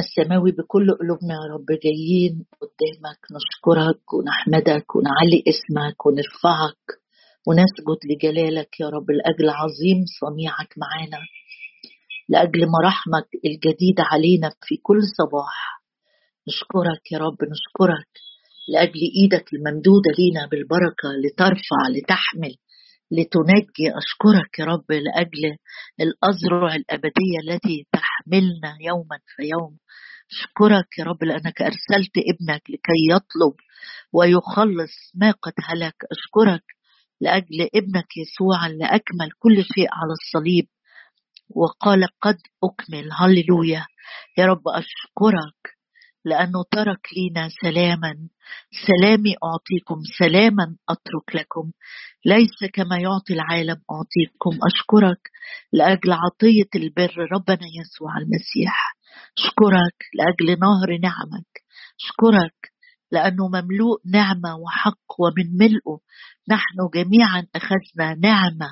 السماوي بكل قلوبنا يا رب جايين قدامك نشكرك ونحمدك ونعلي اسمك ونرفعك ونسجد لجلالك يا رب لأجل عظيم صنيعك معانا لأجل مراحمك الجديده علينا في كل صباح. نشكرك يا رب نشكرك لأجل إيدك الممدودة لينا بالبركة لترفع لتحمل لتنجي. أشكرك يا رب لأجل الازرع الأبدية التي تحملنا يوما فيوم اشكرك يا رب لأنك أرسلت ابنك لكي يطلب ويخلص ما قد هلك أشكرك لأجل ابنك يسوع اللي اكمل كل شيء على الصليب. وقال قد أكمل. هللويا. يا رب أشكرك لأنه ترك لنا سلاما. سلامي أعطيكم سلاما أترك لكم. ليس كما يعطي العالم أعطيكم. أشكرك لأجل عطية البر ربنا يسوع المسيح. أشكرك لأجل نهر نعمك. أشكرك لأنه مملوء نعمة وحق ومن ملئه نحن جميعا أخذنا نعمة.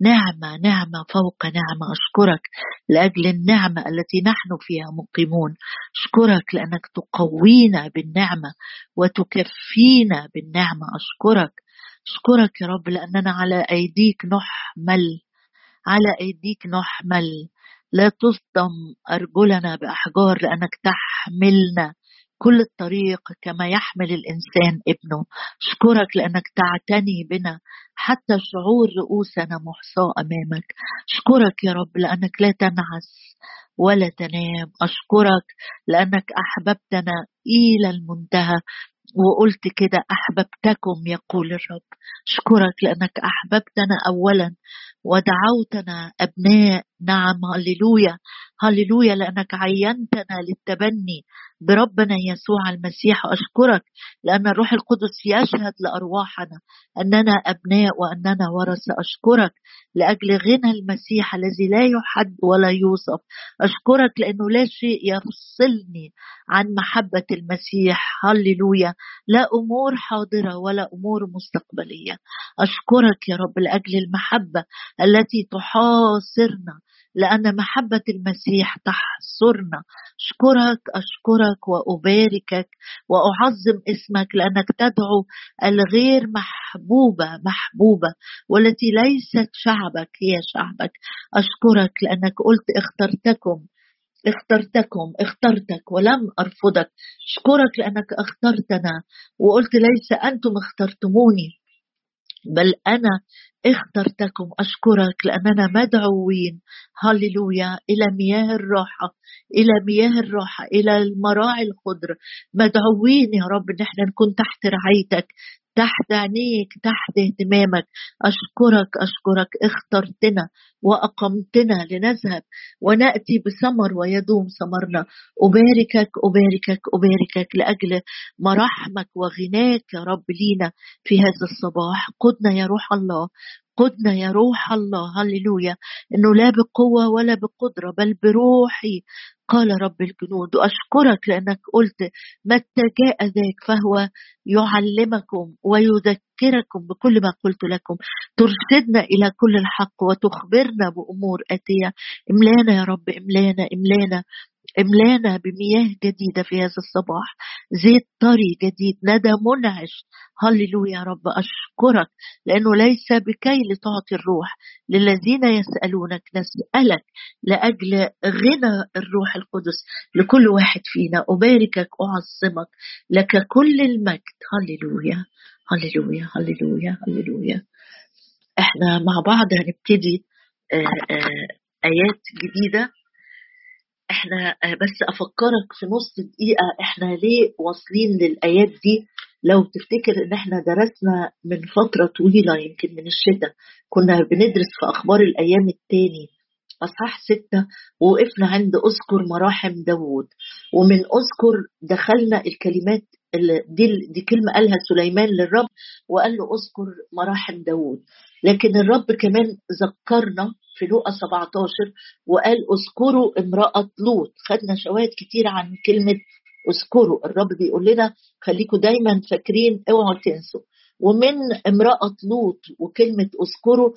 نعمة نعمة فوق نعمة. أشكرك لأجل النعمة التي نحن فيها مقيمون. أشكرك لأنك تقوينا بالنعمة وتكفينا بالنعمة. أشكرك. أشكرك يا رب لأننا على أيديك نحمل على أيديك نحمل. لا تصدم أرجلنا بأحجار لأنك تحملنا. كل الطريق كما يحمل الإنسان ابنه. اشكرك لأنك تعتني بنا. حتى شعور رؤوسنا محصاة أمامك. اشكرك يا رب لأنك لا تنعس ولا تنام. أشكرك لأنك أحببتنا إلى المنتهى وقلت كده أحببتكم يقول الرب. اشكرك لأنك أحببتنا اولا ودعوتنا أبناء نعم هللويا هللويا لأنك عينتنا للتبني بربنا يسوع المسيح. أشكرك لأن الروح القدس يشهد لأرواحنا أننا أبناء وأننا ورثة. أشكرك لأجل غنى المسيح الذي لا يحد ولا يوصف. أشكرك لأنه لا شيء يفصلني عن محبة المسيح. هللويا لا أمور حاضرة ولا أمور مستقبلية. أشكرك يا رب لأجل المحبة التي تحاصرنا لأن محبة المسيح تحصرنا. أشكرك أشكرك وأباركك وأعظم اسمك لأنك تدعو الغير محبوبة محبوبة والتي ليست شعبك هي شعبك. أشكرك لأنك قلت اخترتكم اخترتكم اخترتك ولم أرفضك. أشكرك لأنك اخترتنا وقلت ليس أنتم اخترتموني. بل أنا اخترتكم أشكرك لأننا مدعوين. هللويا إلى مياه الراحة إلى مياه الراحة إلى المراعي الخضر. مدعوين يا رب إن إحنا نكون تحت رعايتك. تحت عينيك تحت اهتمامك. أشكرك أشكرك. اخترتنا وأقمتنا لنذهب ونأتي بثمر ويدوم ثمرنا. أباركك أباركك أباركك لأجل مراحمك وغناك يا رب لينا في هذا الصباح. قدنا يا روح الله قدنا يا روح الله. هللويا. إنه لا بقوة ولا بقدرة بل بروحي قال رب الجنود واشكرك لأنك قلت متى جاء ذاك فهو يعلمكم ويذكركم بكل ما قلت لكم. ترشدنا إلى كل الحق وتخبرنا بأمور آتية. املانا يا رب املانا املانا. إملانا بمياه جديدة في هذا الصباح زيت طري جديد ندى منعش. هللويا يا رب أشكرك لأنه ليس بكي لتعطي الروح. للذين يسألونك نسألك لأجل غنى الروح القدس. لكل واحد فينا أباركك أعظمك لك كل المجد. هللويا هللويا هللويا هللويا. إحنا مع بعض هنبتدي آه، آه، آيات جديدة. إحنا آه، بس أفكرك في نص دقيقة إحنا ليه واصلين للآيات دي؟ لو تفتكر إن إحنا درسنا من فترة طويلة يمكن من الشتاء كنا بندرس في أخبار الأيام التاني أصحاح ستة ووقفنا عند أذكر مراحم داوود ومن أذكر دخلنا الكلمات دي دي كلمة قالها سليمان للرب وقال له اذكر مراحم داوود. لكن الرب كمان ذكرنا في لوقا 17 وقال اذكروا امرأة لوط. خدنا شواهد كتير عن كلمة اذكروا. الرب بيقول لنا خليكم دايما فاكرين اوعوا تنسوا. ومن امرأة لوط وكلمة اذكروا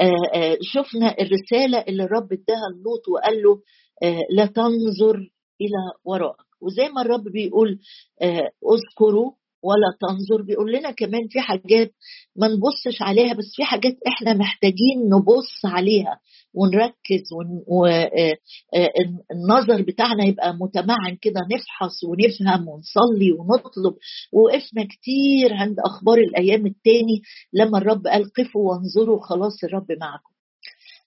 آه، آه، شفنا الرسالة اللي الرب اداها لوط وقال له آه، لا تنظر إلى وراءك. وزي ما الرب بيقول آه، اذكروا ولا تنظر. بيقول لنا كمان في حاجات ما نبصش عليها بس في حاجات إحنا محتاجين نبص عليها ونركز والنظر آه، آه، بتاعنا يبقى متمعن كده نفحص ونفهم ونصلي ونطلب. وقفنا كتير عند أخبار الأيام التاني لما الرب قال قفوا وانظروا خلاص الرب معكم.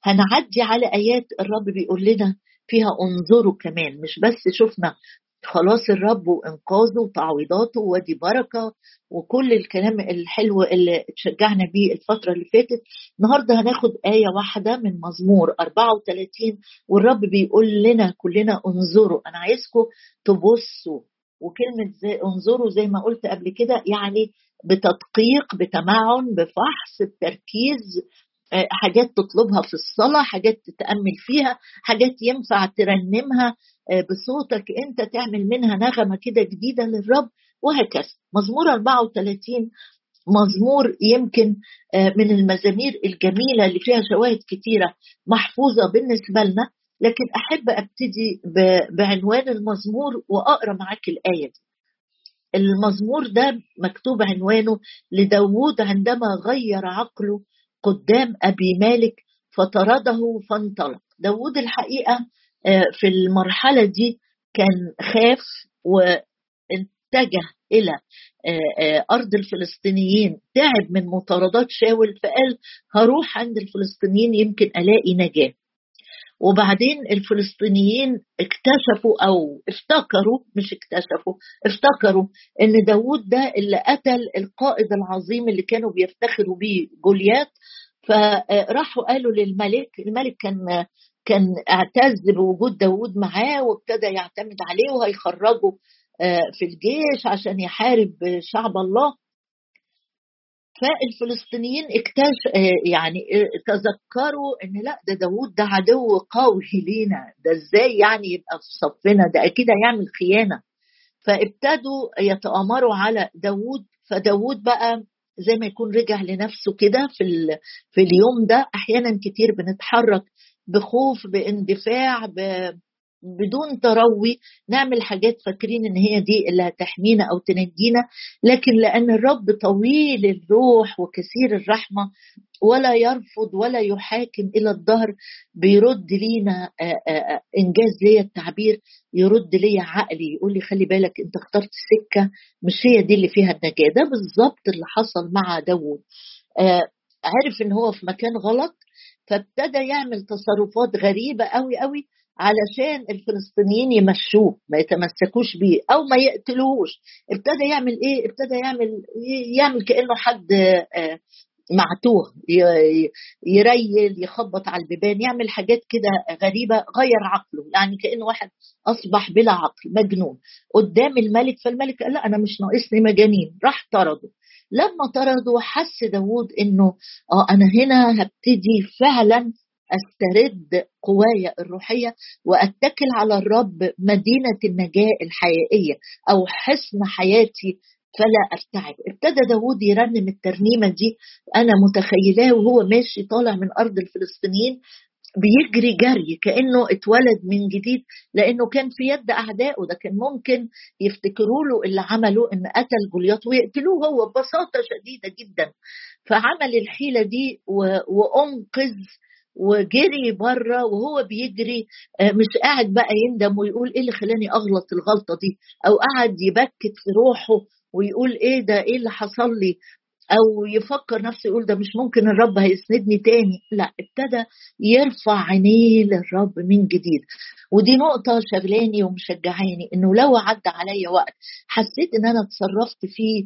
هنعدي على آيات الرب بيقول لنا فيها انظروا كمان مش بس شفنا خلاص الرب وإنقاذه وتعويضاته ودي بركة وكل الكلام الحلو اللي تشجعنا بيه الفترة اللي فاتت. النهارده هناخد آية واحدة من مزمور 34 والرب بيقول لنا كلنا انظروا. أنا عايزكم تبصوا. وكلمة زي انظروا زي ما قلت قبل كده يعني بتدقيق بتمعن بفحص بتركيز آه، حاجات تطلبها في الصلاة حاجات تتأمل فيها حاجات ينفع ترنمها. بصوتك انت تعمل منها نغمة كده جديدة للرب وهكذا. مزمور 34 مزمور يمكن آه، من المزامير الجميلة اللي فيها شواهد كثيرة محفوظة بالنسبة لنا لكن أحب أبتدي بعنوان المزمور وأقرأ معاك الآية دي. المزمور ده مكتوب عنوانه لداود عندما غير عقله قدام أبي مالك فطرده فانطلق. داود الحقيقة آه، في المرحلة دي كان خاف واتجه إلى آه، آه، أرض الفلسطينيين. تعب من مطاردات شاول فقال هروح عند الفلسطينيين يمكن ألاقي نجاة. وبعدين الفلسطينيين اكتشفوا أو افتكروا مش اكتشفوا افتكروا إن داوود ده اللي قتل القائد العظيم اللي كانوا بيفتخروا بيه جوليات فراحوا قالوا للملك الملك كان كان اعتز بوجود داوود معاه وابتدى يعتمد عليه وهيخرجه آه، في الجيش عشان يحارب شعب الله. فالفلسطينيين اكتشف آه، يعني آه، تذكروا ان لا ده داوود ده عدو قوي لينا. ده إزاي يعني يبقى في صفنا؟ ده أكيد هيعمل خيانة. فابتدوا يتآمروا على داوود. فداوود بقى زي ما يكون رجع لنفسه كده في في اليوم ده أحيانا كتير بنتحرك. بخوف باندفاع بدون تروي. نعمل حاجات فاكرين إن هي دي اللي هتحمينا أو تنجينا لكن لأن الرب طويل الروح وكثير الرحمة ولا يرفض ولا يحاكم إلى الظهر بيرد لينا إنجاز ليا التعبير يرد ليا عقلي يقول لي خلي بالك أنت اخترت سكة مش هي دي اللي فيها النجاة. ده بالظبط اللي حصل مع داوود. عرف إن هو في مكان غلط؟ فابتدى يعمل تصرفات غريبة قوي قوي علشان الفلسطينيين يمشوه ما يتمسكوش بيه أو ما يقتلوهوش. ابتدى يعمل إيه؟ ابتدى يعمل يعمل كأنه حد آه، معتوه يريل يخبط على البيبان يعمل حاجات كده غريبة غير عقله يعني كأنه واحد أصبح بلا عقل مجنون. قدام الملك فالملك قال لا أنا مش ناقصني مجانين راح طرده. لما طرده حس داوود إنه آه أنا هنا هبتدي فعلا أسترد قواي الروحية وأتكل على الرب مدينة النجاة الحقيقية أو حصن حياتي فلا ارتعب ابتدى داود يرنم الترنيمة دي. أنا متخيلاه وهو ماشي طالع من أرض الفلسطينيين. بيجري جري كأنه اتولد من جديد لأنه كان في يد أعدائه ده كان ممكن يفتكروا له اللي عمله إن قتل جولياط ويقتلوه هو ببساطة شديدة جدا. فعمل الحيلة دي وانقذ وجري بره وهو بيجري آه، مش قاعد بقى يندم ويقول إيه اللي خلاني أغلط الغلطة دي أو قاعد يبكت في روحه ويقول إيه ده إيه اللي حصل لي؟ أو يفكر نفسه يقول ده مش ممكن الرب هيسندني تاني. لا ابتدى يرفع عينيه للرب من جديد. ودي نقطة شغلاني ومشجعاني إنه لو عدى عليا وقت حسيت إن أنا اتصرفت فيه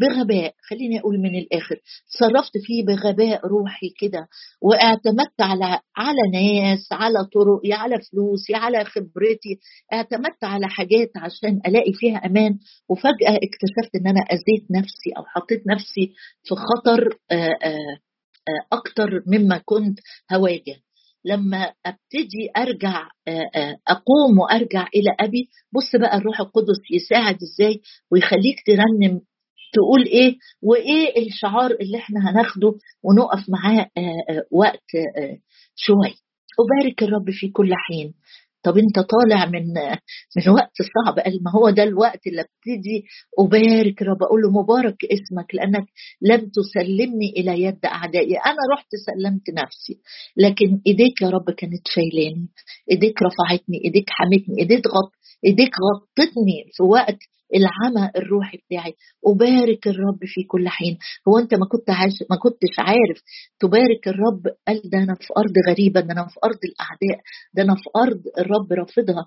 بغباء خليني أقول من الآخر صرفت فيه بغباء روحي كده واعتمدت على على ناس على طرقي على فلوسي على خبرتي اعتمدت على حاجات عشان ألاقي فيها أمان وفجأة اكتشفت إن أنا أذيت نفسي أو حطيت نفسي في خطر آه، أكتر مما كنت هواجه. لما أبتدي أرجع أقوم وأرجع إلى أبي بص بقى الروح القدس يساعد إزاي ويخليك ترنم تقول إيه وإيه الشعار اللي إحنا هناخده ونقف معاه وقت شوي أبارك الرب في كل حين. طب انت طالع من من وقت صعب. قال ما هو ده الوقت اللي ابتدي أبارك رب أقول له مبارك اسمك لأنك لم تسلمني إلى يد أعدائي. أنا رحت سلمت نفسي لكن إيديك يا رب كانت شايلاني إيديك رفعتني إيديك حمتني إيديك غط إيديك غطتني في وقت العمى الروحي بتاعي. أبارك الرب في كل حين. هو أنت ما كنت عايش ما كنتش عارف. تبارك الرب قال ده أنا في أرض غريبة ده أنا في أرض الأعداء ده أنا في أرض الرب رافضها.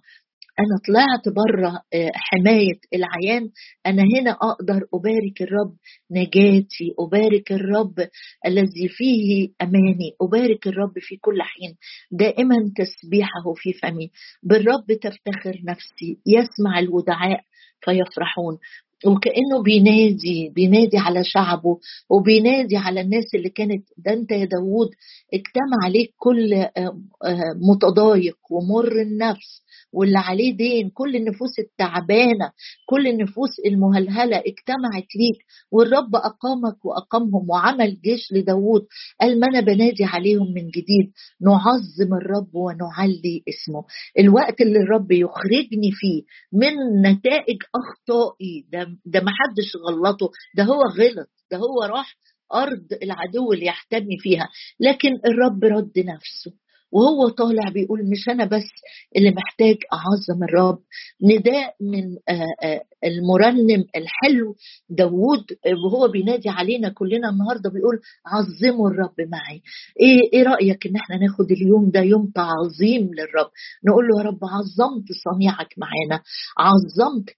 أنا طلعت بره آه، حماية العيان. أنا هنا أقدر أبارك الرب نجاتي. أبارك الرب الذي فيه أماني. أبارك الرب في كل حين. دائما تسبيحه في فمي. بالرب تفتخر نفسي. يسمع الودعاء. فيفرحون. وكأنه بينادي بينادي على شعبه وبينادي على الناس اللي كانت ده انت يا داوود اجتمع عليك كل آه، آه، متضايق ومر النفس. واللي عليه دين كل النفوس التعبانة كل النفوس المهلهلة اجتمعت ليك والرب أقامك وأقامهم وعمل جيش لداوود. قال ما أنا بنادي عليهم من جديد. نعظم الرب ونعلي اسمه. الوقت اللي الرب يخرجني فيه من نتائج أخطائي ده ده ما حدش غلطه ده هو غلط ده هو راح أرض العدو اللي يحتمي فيها. لكن الرب رد نفسه. وهو طالع بيقول مش أنا بس اللي محتاج أعظم الرب. نداء من آه، آه، المرنم الحلو داوود وهو بينادي علينا كلنا النهارده بيقول عظموا الرب معي. إيه إيه رأيك إن إحنا ناخد اليوم ده يوم تعظيم للرب؟ نقول له يا رب عظمت صنيعك معانا عظمت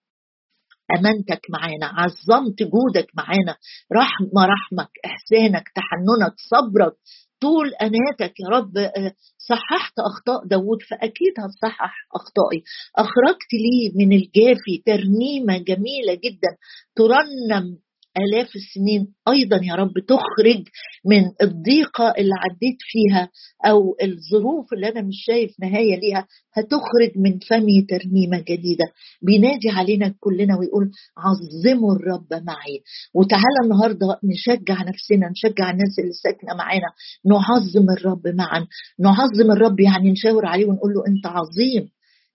أمانتك معانا عظمت جودك معانا رحمة رحمك إحسانك تحننك صبرك طول أناتك يا رب آه، صححت أخطاء داود فأكيد هتصحح أخطائي. أخرجت لي من الجافي ترنيمة جميلة جدا ترنم آلاف السنين أيضا يا رب تخرج من الضيقة اللي عديت فيها أو الظروف اللي أنا مش شايف نهاية ليها هتخرج من فمي ترنيمة جديدة. بينادي علينا كلنا ويقول عظموا الرب معي. وتعالى النهاردة نشجع نفسنا نشجع الناس اللي ساكنة معانا. نعظم الرب معا. نعظم الرب يعني نشاور عليه ونقول له أنت عظيم.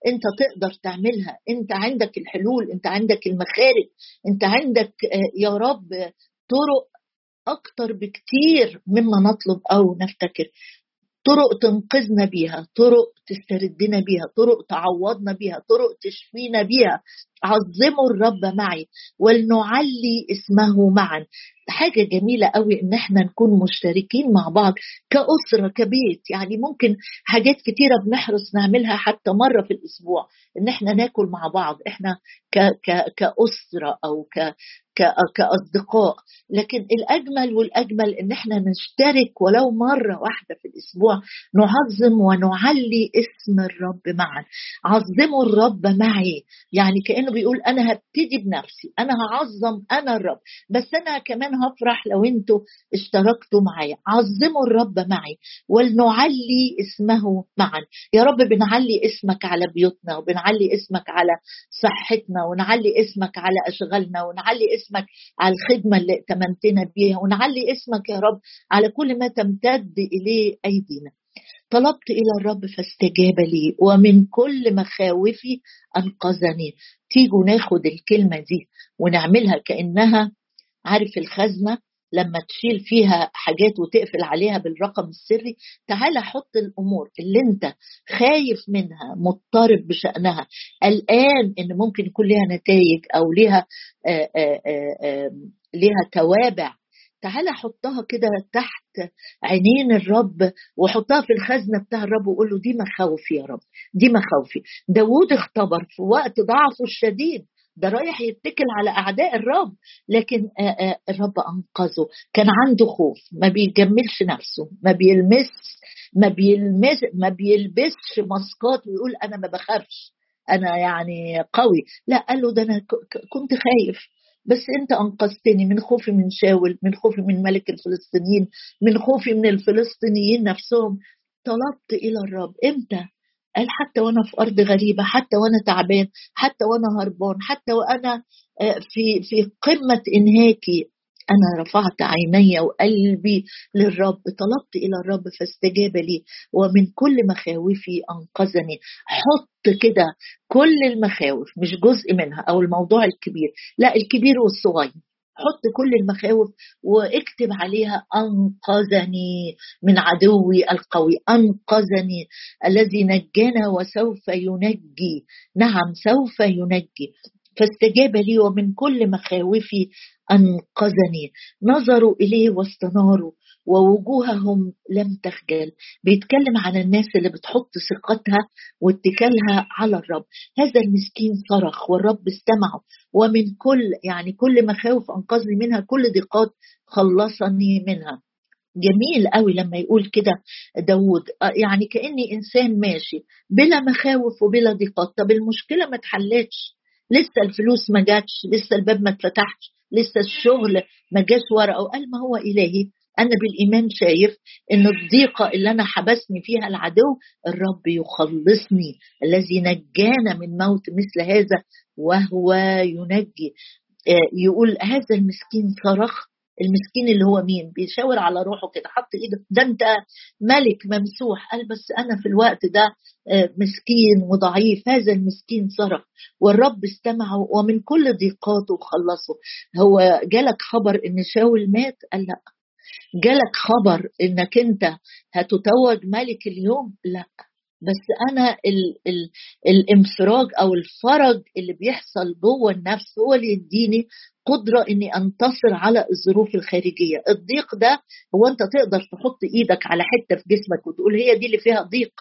انت تقدر تعملها. انت عندك الحلول انت عندك المخارج انت عندك آه، يا رب طرق أكتر بكتير مما نطلب أو نفتكر. طرق تنقذنا بيها طرق تستردنا بيها طرق تعوضنا بيها طرق تشفينا بيها. عظموا الرب معي ولنعلي اسمه معا. حاجة جميلة قوي إن إحنا نكون مشتركين مع بعض كأسرة كبيت. يعني ممكن حاجات كتيرة بنحرص نعملها حتى مرة في الأسبوع إن إحنا ناكل مع بعض. إحنا ك ك كأسرة أو ك كأصدقاء. لكن الأجمل والأجمل إن إحنا نشترك ولو مرة واحدة في الأسبوع نعظم ونعلي اسم الرب معا. عظموا الرب معي. يعني كأنه بيقول أنا هبتدي بنفسي أنا هعظم أنا الرب. بس أنا كمان هفرح لو أنتوا اشتركتوا معايا. عظموا الرب معي ولنعلي اسمه معا. يا رب بنعلي اسمك على بيوتنا وبنعلي اسمك على صحتنا ونعلي اسمك على أشغالنا ونعلي اسمك على الخدمة اللي ائتمنتنا بيها ونعلي اسمك يا رب على كل ما تمتد إليه أيدينا. طلبت إلى الرب فاستجاب لي ومن كل مخاوفي أنقذني. تيجوا ناخد الكلمة دي ونعملها كأنها عارف الخزنة؟ لما تشيل فيها حاجات وتقفل عليها بالرقم السري تعالى حط الأمور اللي انت خايف منها مضطرب بشأنها. قلقان إن ممكن يكون ليها نتائج أو ليها آآ آآ ليها توابع تعالى حطها كده تحت عينين الرب وحطها في الخزنة بتاع الرب وقول له دي مخاوفي يا رب دي مخاوفي داود اختبر في وقت ضعفه الشديد. ده رايح يتكل على أعداء الرب. لكن الرب أنقذه. كان عنده خوف. ما بيجملش نفسه. ما بيلمس ما بيلمس ما بيلبسش ماسكات ويقول أنا ما بخافش. أنا يعني قوي. لا قال له ده أنا كنت خايف. بس أنت أنقذتني من خوفي من شاول من خوفي من ملك الفلسطينيين من خوفي من الفلسطينيين نفسهم. طلبت إلى الرب. إمتى؟ قال حتى وأنا في أرض غريبة حتى وأنا تعبان حتى وأنا هربان حتى وأنا آه، في في قمة إنهاكي. أنا رفعت عيني وقلبي للرب طلبت إلى الرب فاستجاب لي. ومن كل مخاوفي أنقذني. حط كده كل المخاوف مش جزء منها أو الموضوع الكبير لا الكبير والصغير. حط كل المخاوف واكتب عليها أنقذني من عدوي القوي أنقذني الذي نجانا وسوف ينجي. نعم سوف ينجي. فاستجاب لي ومن كل مخاوفي أنقذني. نظروا إليه واستناروا. ووجوههم لم تخجل. بيتكلم عن الناس اللي بتحط ثقتها واتكالها على الرب. هذا المسكين صرخ والرب استمعه ومن كل يعني كل مخاوف أنقذني منها كل ضيقات خلصني منها. جميل قوي لما يقول كده داود يعني كأني إنسان ماشي بلا مخاوف وبلا ضيقات. طب المشكلة ما اتحلتش. لسه الفلوس ما جاتش لسه الباب ما اتفتحش لسه الشغل ما جاش ورقة. وقال ما هو إلهي أنا بالإيمان شايف ان الضيقة اللي أنا حبسني فيها العدو الرب يخلصني الذي نجانا من موت مثل هذا وهو ينجي. آه، يقول هذا المسكين صرخ. المسكين اللي هو مين؟ بيشاور على روحه كده حط إيده. ده أنت ملك ممسوح. قال بس أنا في الوقت ده آه، مسكين وضعيف. هذا المسكين صرخ. والرب استمعه ومن كل ضيقاته خلصه. هو جالك خبر إن شاول مات؟ قال لا. جالك خبر إنك أنت هتتوج ملك اليوم؟ لا. بس أنا ال ال الانفراج أو الفرج اللي بيحصل جوه النفس هو اللي يديني قدرة إني أنتصر على الظروف الخارجية. الضيق ده هو أنت تقدر تحط إيدك على حتة في جسمك وتقول هي دي اللي فيها ضيق.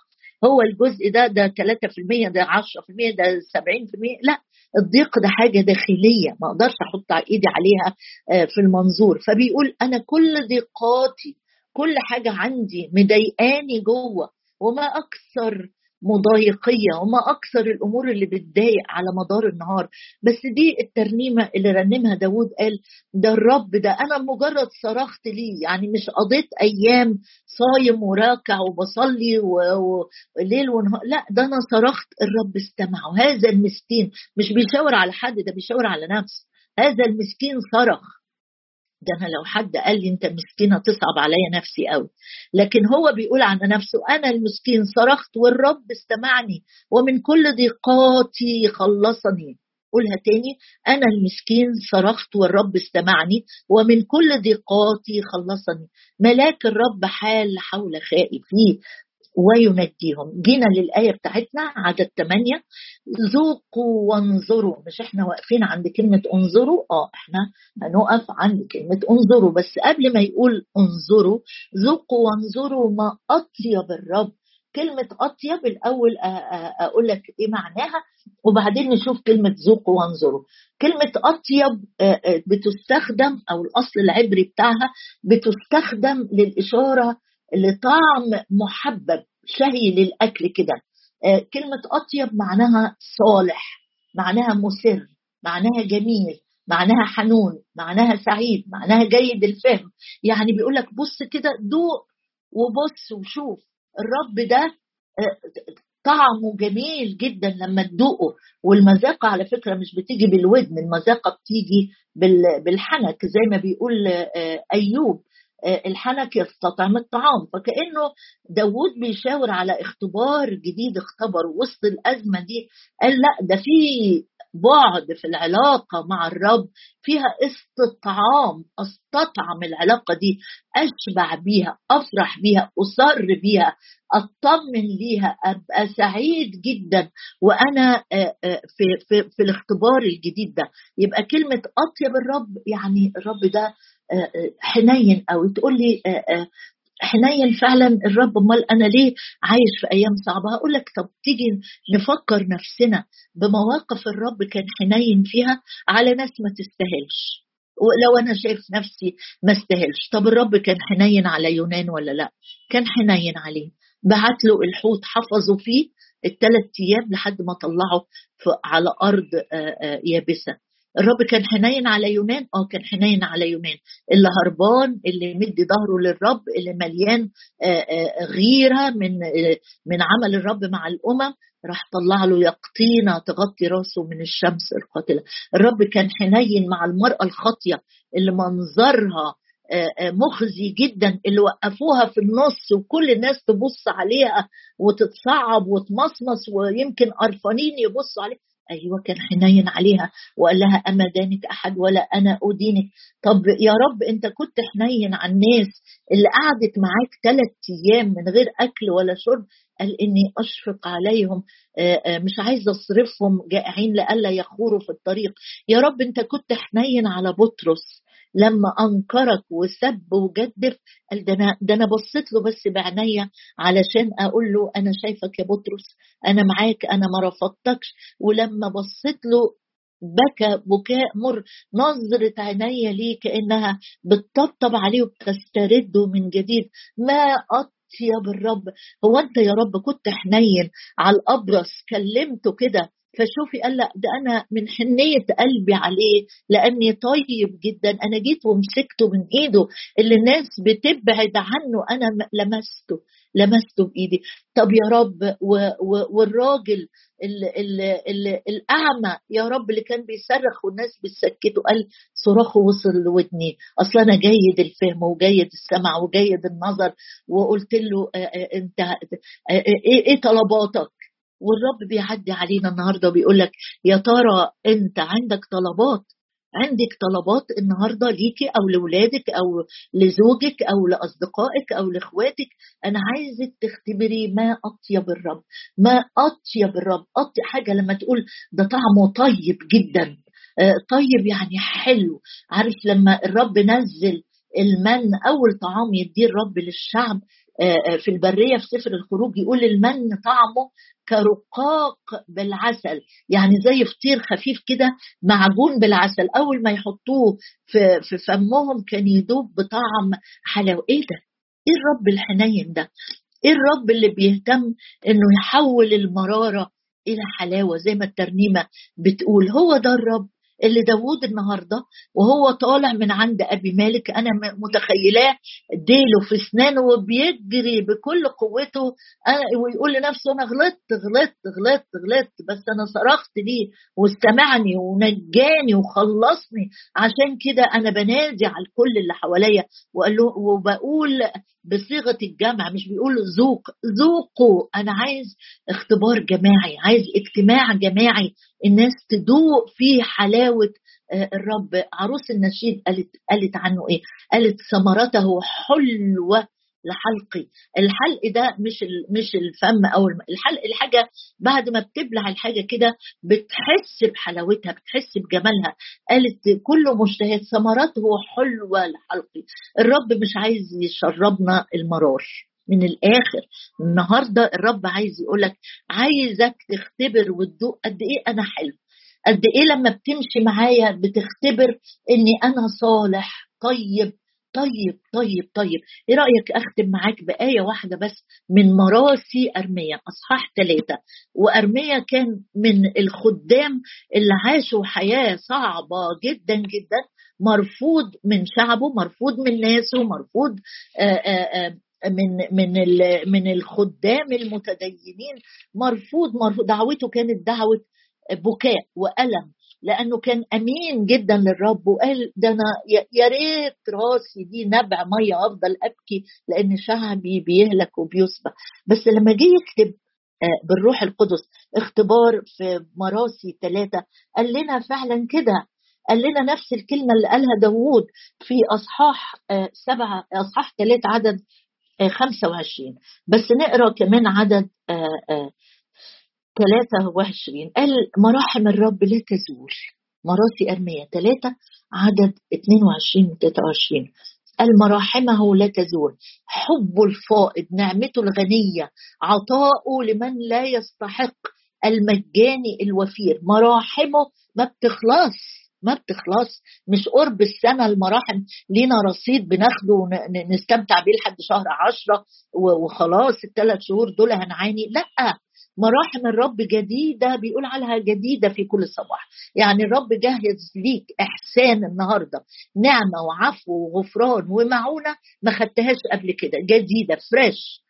هو الجزء ده ده 3% ده 10% ده 70% لا. الضيق ده حاجة داخلية ما أقدرش أحط إيدي عليها آه، في المنظور. فبيقول أنا كل ضيقاتي كل حاجة عندي مضايقاني جوه وما أكثر مضايقية وما أكثر الأمور اللي بتضايق على مدار النهار. بس دي الترنيمة اللي رنمها داود قال ده الرب ده أنا مجرد صرخت ليه؟ يعني مش قضيت أيام صايم وراكع وبصلي وليل ونهار. لا ده أنا صرخت الرب استمع. وهذا المسكين مش بيشاور على حد ده بيشاور على نفسه هذا المسكين صرخ. ده أنا لو حد قال لي انت مسكينه تصعب عليا نفسي قوي. لكن هو بيقول عن نفسه أنا المسكين صرخت والرب استمعني ومن كل ضيقاتي خلصني. قولها تاني أنا المسكين صرخت والرب استمعني ومن كل ضيقاتي خلصني. ملاك الرب حال حول خائفيه وينجيهم جينا للآية بتاعتنا عدد ثمانية ذوقوا وانظروا. مش إحنا واقفين عند كلمة انظروا؟ آه إحنا هنقف عند كلمة انظروا. بس قبل ما يقول انظروا ذوقوا وانظروا ما أطيب الرب. كلمة أطيب الأول أقول لك إيه معناها؟ وبعدين نشوف كلمة ذوقوا وانظروا. كلمة أطيب بتستخدم أو الأصل العبري بتاعها بتستخدم للإشارة لطعم محبب شهي للأكل كده. آه، كلمة أطيب معناها صالح معناها مسر معناها جميل معناها حنون معناها سعيد معناها جيد الفهم. يعني بيقول لك بص كده دوق وبص وشوف. الرب ده آه، طعمه جميل جدا لما تدوقه. والمذاقة على فكرة مش بتيجي بالودن المذاقة بتيجي بالحنك زي ما بيقول آه، أيوب. الحنك يستطعم الطعام. فكأنه داود بيشاور على اختبار جديد اختبر وسط الأزمة دي. قال لا ده في بعد في العلاقة مع الرب فيها استطعام أستطعم العلاقة دي أشبع بيها أفرح بيها أصر بيها أطمن ليها أبقى سعيد جدا. وأنا آه، آه، في, في, في الاختبار الجديد ده. يبقى كلمة أطيب الرب يعني الرب ده حنين قوي. تقول لي آه، آه، حنين فعلا الرب أمال أنا ليه عايش في أيام صعبة؟ هقول لك طب تيجي نفكر نفسنا بمواقف الرب كان حنين فيها على ناس ما تستاهلش. ولو أنا شايف نفسي ما استاهلش. طب الرب كان حنين على يونان ولا لأ؟ كان حنين عليه. بعت له الحوت حفظوا فيه الثلاث أيام لحد ما طلعه على أرض آه، يابسة. الرب كان حنين على يونان؟ آه كان حنين على يونان. اللي هربان اللي مدي ظهره للرب اللي مليان غيرة من من عمل الرب مع الأمم راح طلع له يقطينة تغطي راسه من الشمس القاتلة. الرب كان حنين مع المرأة الخاطية اللي منظرها مخزي جدا اللي وقفوها في النص وكل الناس تبص عليها وتتصعب وتمصمص ويمكن قرفانين يبصوا عليها. أيوه كان حنين عليها وقال لها أما دانك أحد ولا أنا أدينك. طب يا رب أنت كنت حنين على الناس اللي قعدت معاك ثلاث أيام من غير أكل ولا شرب؟ قال إني أشفق عليهم. مش عايزة أصرفهم جائعين لئلا يخوروا في الطريق. يا رب أنت كنت حنين على بطرس. لما أنكرك وسب وجدف قال ده أنا ده أنا بصيت له بس بعينيا علشان أقول له أنا شايفك يا بطرس أنا معاك أنا ما رفضتكش. ولما بصيت له بكى بكاء مر نظرة عينيا ليه كأنها بتطبطب عليه وبتسترده من جديد. ما أطيب الرب هو أنت يا رب كنت حنين على الأبرص كلمته كده فشوفي قال لا ده أنا من حنية قلبي عليه لأني طيب جدا. أنا جيت ومسكته من إيده. اللي الناس بتبعد عنه أنا لمسته لمسته بإيدي. طب يا رب و و والراجل ال ال ال الأعمى يا رب اللي كان بيصرخ والناس بتسكته قال صراخه وصل لودني. أصل أنا جيد الفهم وجيد السمع وجيد النظر وقلت له أنت إيه, إيه طلباتك؟ والرب بيعدي علينا النهارده وبيقول لك يا ترى أنت عندك طلبات؟ عندك طلبات النهارده ليكي أو لاولادك أو لزوجك أو لأصدقائك أو لإخواتك؟ أنا عايزك تختبري ما أطيب الرب ما أطيب الرب. اطيب حاجة لما تقول ده طعمه طيب جدا. طيب يعني حلو. عارف لما الرب نزل المن أول طعام يديه الرب للشعب في البرية في سفر الخروج يقول المن طعمه كرقاق بالعسل. يعني زي فطير خفيف كده معجون بالعسل. أول ما يحطوه في فمهم كان يدوب بطعم حلاوة. إيه ده؟ إيه الرب الحنين ده؟ إيه الرب اللي بيهتم إنه يحول المرارة إلى حلاوة زي ما الترنيمة بتقول؟ هو ده الرب اللي داوود النهارده وهو طالع من عند أبي مالك أنا متخيلاه ديله في أسنانه وبيجري بكل قوته ويقول لنفسه أنا غلطت غلطت غلطت غلطت بس أنا صرخت ليه واستمعني ونجاني وخلصني. عشان كده أنا بنادي على الكل اللي حواليا وقال له وبقول بصيغة الجمع مش بيقول ذوق. ذوقوا أنا عايز اختبار جماعي عايز اجتماع جماعي الناس تذوق فيه حلاوة الرب. عروس النشيد قالت قالت عنه إيه؟ قالت ثمرته حلوة. لحلقي الحلق ده مش مش الفم أو الحلق الحاجة بعد ما بتبلع الحاجة كده بتحس بحلاوتها بتحس بجمالها. قالت كل مشتهيات ثمرته حلوة لحلقي الرب مش عايز يشربنا المرار. من الآخر النهارده الرب عايز يقولك عايزك تختبر وتدوق قد إيه أنا حلو. قد إيه لما بتمشي معايا بتختبر إني أنا صالح طيب طيب طيب طيب. إيه رأيك أختم معاك بآية واحدة بس من مراسي ارميا أصحاح ثلاثة وارميا كان من الخدام اللي عاشوا حياة صعبة جدا جدا مرفوض من شعبه مرفوض من ناسه مرفوض آآ آآ من من من الخدام المتدينين. مرفوض مرفوض. دعوته كانت دعوة بكاء وألم. لأنه كان أمين جدا للرب وقال ده أنا يا ريت راسي دي نبع مية أفضل أبكي لأن شعبي بيهلك وبيسبى بس لما جه يكتب بالروح القدس اختبار في مراسي ثلاثة قال لنا فعلا كده. قال لنا نفس الكلمة اللي قالها داوود في أصحاح سبعة أصحاح ثلاثة عدد 25 بس نقرأ كمان عدد 23 قال مراحم الرب لا تزول. مراسي أرمية. 3 عدد 22 و 23 قال مراحمه لا تزول. حبه الفائض نعمته الغنية عطاؤه لمن لا يستحق المجاني الوفير. مراحمه ما بتخلص ما بتخلص. مش قرب السنة المراحم. لينا رصيد بناخده ونستمتع بيه لحد شهر عشرة وخلاص الثلاث شهور دول هنعاني. لأ مراحم الرب جديدة بيقول عليها جديدة في كل صباح. يعني الرب جهز ليك إحسان النهاردة. نعمة وعفو وغفران ومعونة ما خدتهاش قبل كده. جديدة fresh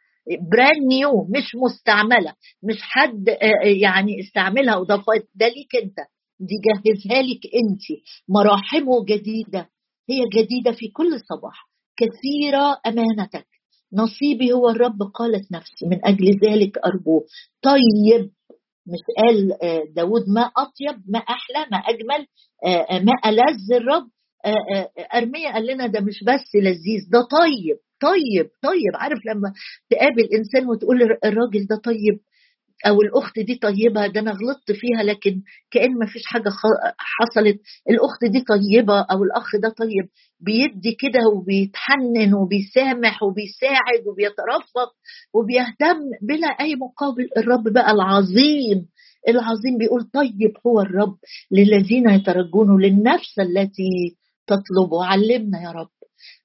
brand new مش مستعملة. مش حد آه، آه، يعني استعملها وضافها ده ليك أنت. دي جهزها لك أنت. مراحمه جديدة. هي جديدة في كل صباح. كثيرة أمانتك. نصيبي هو الرب قالت نفسي من أجل ذلك أرجوه. طيب مش قال آه، داود ما أطيب ما أحلى ما أجمل ما ألذ الرب. أرميا قال لنا ده مش بس لذيذ ده طيب طيب طيب. عارف لما تقابل إنسان وتقول الراجل ده طيب أو الأخت دي طيبة ده أنا غلطت فيها لكن كأن ما فيش حاجة حصلت. الأخت دي طيبة أو الأخ ده طيب بيدي كده وبيتحنن وبيسامح وبيساعد وبيترفق وبيهتم بلا أي مقابل. الرب بقى العظيم العظيم بيقول طيب هو الرب للذين يترجون للنفس التي تطلبه علمنا يا رب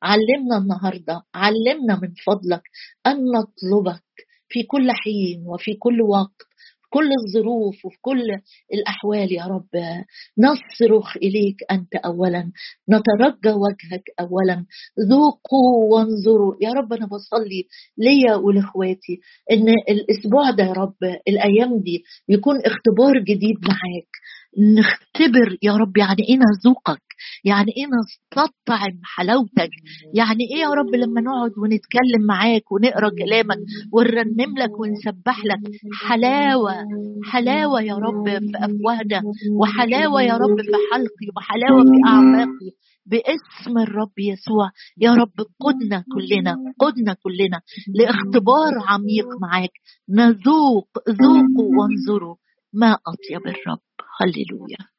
علمنا النهارده علمنا من فضلك أن نطلبك. في كل حين وفي كل وقت كل الظروف وفي كل الأحوال يا رب. نصرخ إليك أنت اولا نترجى وجهك اولا. ذوقوا وانظروا. يا رب أنا بصلي ليا ولإخواتي إن الأسبوع ده يا رب الأيام دي يكون اختبار جديد معاك. نختبر يا رب يعني إيه نذوقك؟ يعني إيه نستطعم حلاوتك؟ يعني إيه يا رب لما نقعد ونتكلم معاك ونقرأ كلامك ونرنم لك ونسبح لك؟ حلاوة حلاوة يا رب في أفواهنا وحلاوة يا رب في حلقي وحلاوة في أعماقي باسم الرب يسوع. يا رب قدنا كلنا قدنا كلنا لإختبار عميق معاك. نذوق ذوقوا وانظروا. ما أطيب الرب؟ هللويا.